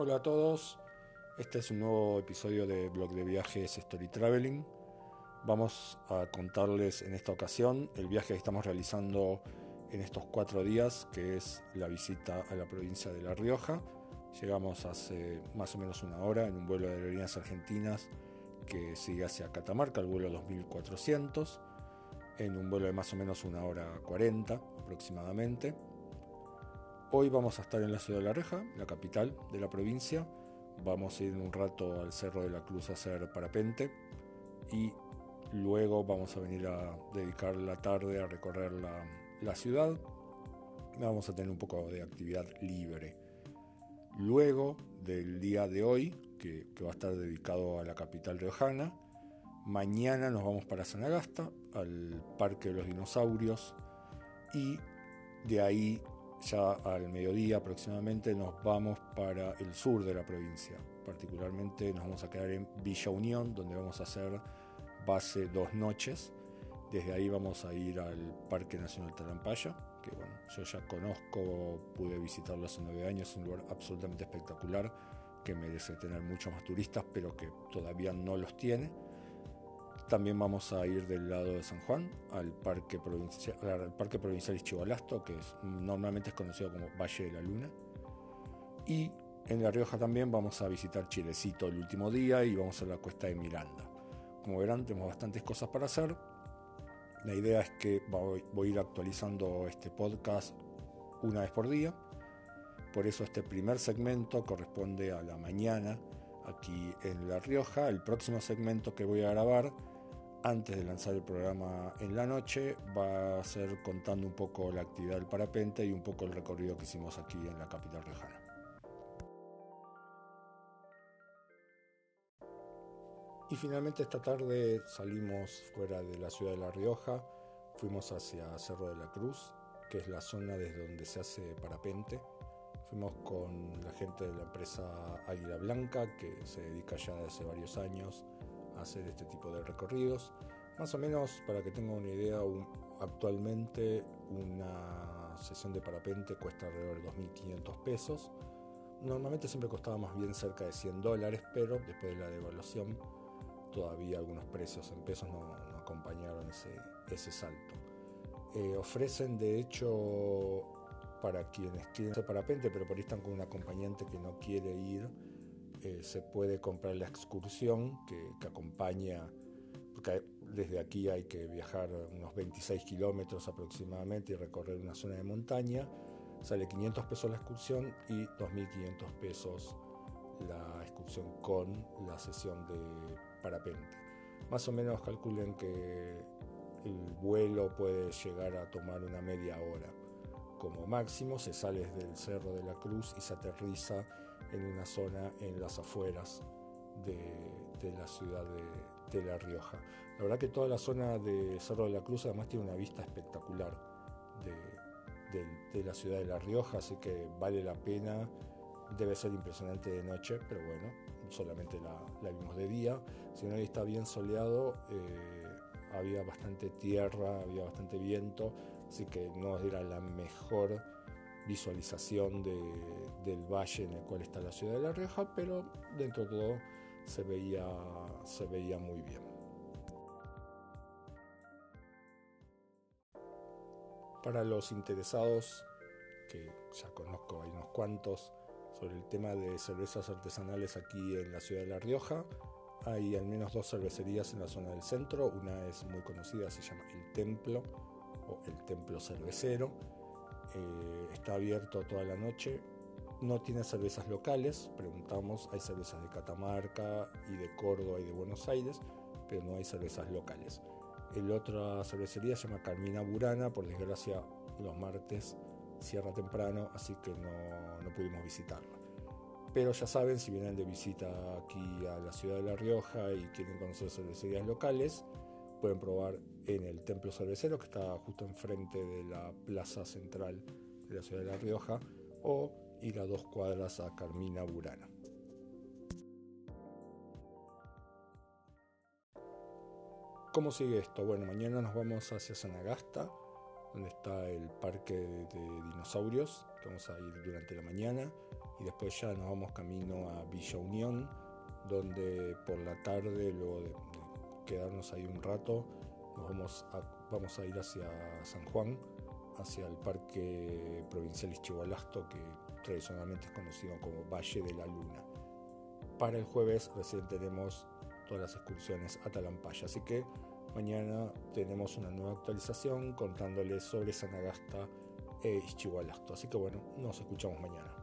Hola a todos, este es un nuevo episodio de Blog de Viajes Story Traveling. Vamos a contarles en esta ocasión el viaje que estamos realizando en estos cuatro días, que es la visita a la provincia de La Rioja. Llegamos hace más o menos una hora en un vuelo de aerolíneas argentinas que sigue hacia Catamarca, el vuelo 2400, en un vuelo de más o menos una hora 40 aproximadamente. Hoy vamos a estar en la ciudad de La Reja, la capital de la provincia. Vamos a ir un rato al Cerro de la Cruz a hacer parapente y luego vamos a venir a dedicar la tarde a recorrer la, ciudad. Vamos a tener un poco de actividad libre. Luego del día de hoy, que, va a estar dedicado a la capital riojana, mañana nos vamos para Sanagasta, al Parque de los Dinosaurios, y de ahí ya al mediodía aproximadamente nos vamos para el sur de la provincia. Particularmente nos vamos a quedar en Villa Unión, donde vamos a hacer base dos noches. Desde ahí vamos a ir al Parque Nacional Talampaya, que bueno, yo ya conozco, pude visitarlo hace nueve años, es un lugar absolutamente espectacular que merece tener muchos más turistas, pero que todavía no los tiene. También vamos a ir del lado de San Juan al Parque Provincial, al Parque Provincial que es, normalmente es conocido como Valle de la Luna. Y en La Rioja también vamos a visitar Chilecito el último día y vamos a la cuesta de Miranda. Como verán, tenemos bastantes cosas para hacer. La idea es que voy, voy a ir actualizando este podcast una vez por día. Por eso este primer segmento corresponde a la mañana aquí en La Rioja. El próximo segmento que voy a grabar antes de lanzar el programa en la noche, va a ser contando un poco la actividad del parapente y un poco el recorrido que hicimos aquí en la capital riojana. Y finalmente esta tarde salimos fuera de la ciudad de La Rioja, fuimos hacia Cerro de la Cruz, que es la zona desde donde se hace parapente. Fuimos con la gente de la empresa Águila Blanca, que se dedica ya desde hace varios años hacer este tipo de recorridos. Más o menos, para que tengan una idea, actualmente una sesión de parapente cuesta alrededor de 2.500 pesos. Normalmente siempre costaba más bien cerca de 100 dólares, pero después de la devaluación todavía algunos precios en pesos no, acompañaron ese, ese salto. Eh, ofrecen de hecho para quienes quieren hacer parapente, pero por ahí están con un acompañante que no quiere ir, eh, se puede comprar la excursión que, acompaña, porque desde aquí hay que viajar unos 26 kilómetros aproximadamente y recorrer una zona de montaña. Sale 500 pesos la excursión y 2.500 pesos la excursión con la sesión de parapente. Más o menos calculen que el vuelo puede llegar a tomar una media hora como máximo, se sale desde el Cerro de la Cruz y se aterriza en una zona en las afueras de, la ciudad de, La Rioja. La verdad que toda la zona de Cerro de la Cruz además tiene una vista espectacular de, la ciudad de La Rioja, así que vale la pena. Debe ser impresionante de noche, pero bueno, solamente la, vimos de día. Si no está bien soleado, eh, había bastante tierra, había bastante viento, así que no era la mejor visualización del valle en el cual está la ciudad de La Rioja, pero dentro de todo se veía, se veía muy bien. Para los interesados, que ya conozco, hay unos cuantos, sobre el tema de cervezas artesanales aquí en la ciudad de La Rioja, hay al menos dos cervecerías en la zona del centro. Una es muy conocida, se llama El Templo o El Templo Cervecero. Eh, está abierto toda la noche. No tiene cervezas locales, preguntamos, hay cervezas de Catamarca y de Córdoba y de Buenos Aires, pero no hay cervezas locales. El otra cervecería se llama Carmina Burana, por desgracia los martes cierra temprano, así que no, no pudimos visitarla. Pero ya saben, si vienen de visita aquí a la ciudad de La Rioja y quieren conocer cervecerías locales, pueden probar en el Templo Cervecero, que está justo enfrente de la plaza central de la ciudad de La Rioja, o ir a dos cuadras a Carmina Burana. ¿Cómo sigue esto? Bueno, mañana nos vamos hacia Sanagasta, donde está el parque de, dinosaurios, que vamos a ir durante la mañana, y después ya nos vamos camino a Villa Unión, donde por la tarde, luego de, quedarnos ahí un rato, nos vamos a, vamos a ir hacia San Juan, hacia el Parque Provincial Ischigualasto, que tradicionalmente es conocido como Valle de la Luna. Para el jueves recién tenemos todas las excursiones a Talampaya, así que mañana tenemos una nueva actualización contándoles sobre Sanagasta e Ischigualasto. Así que bueno, nos escuchamos mañana.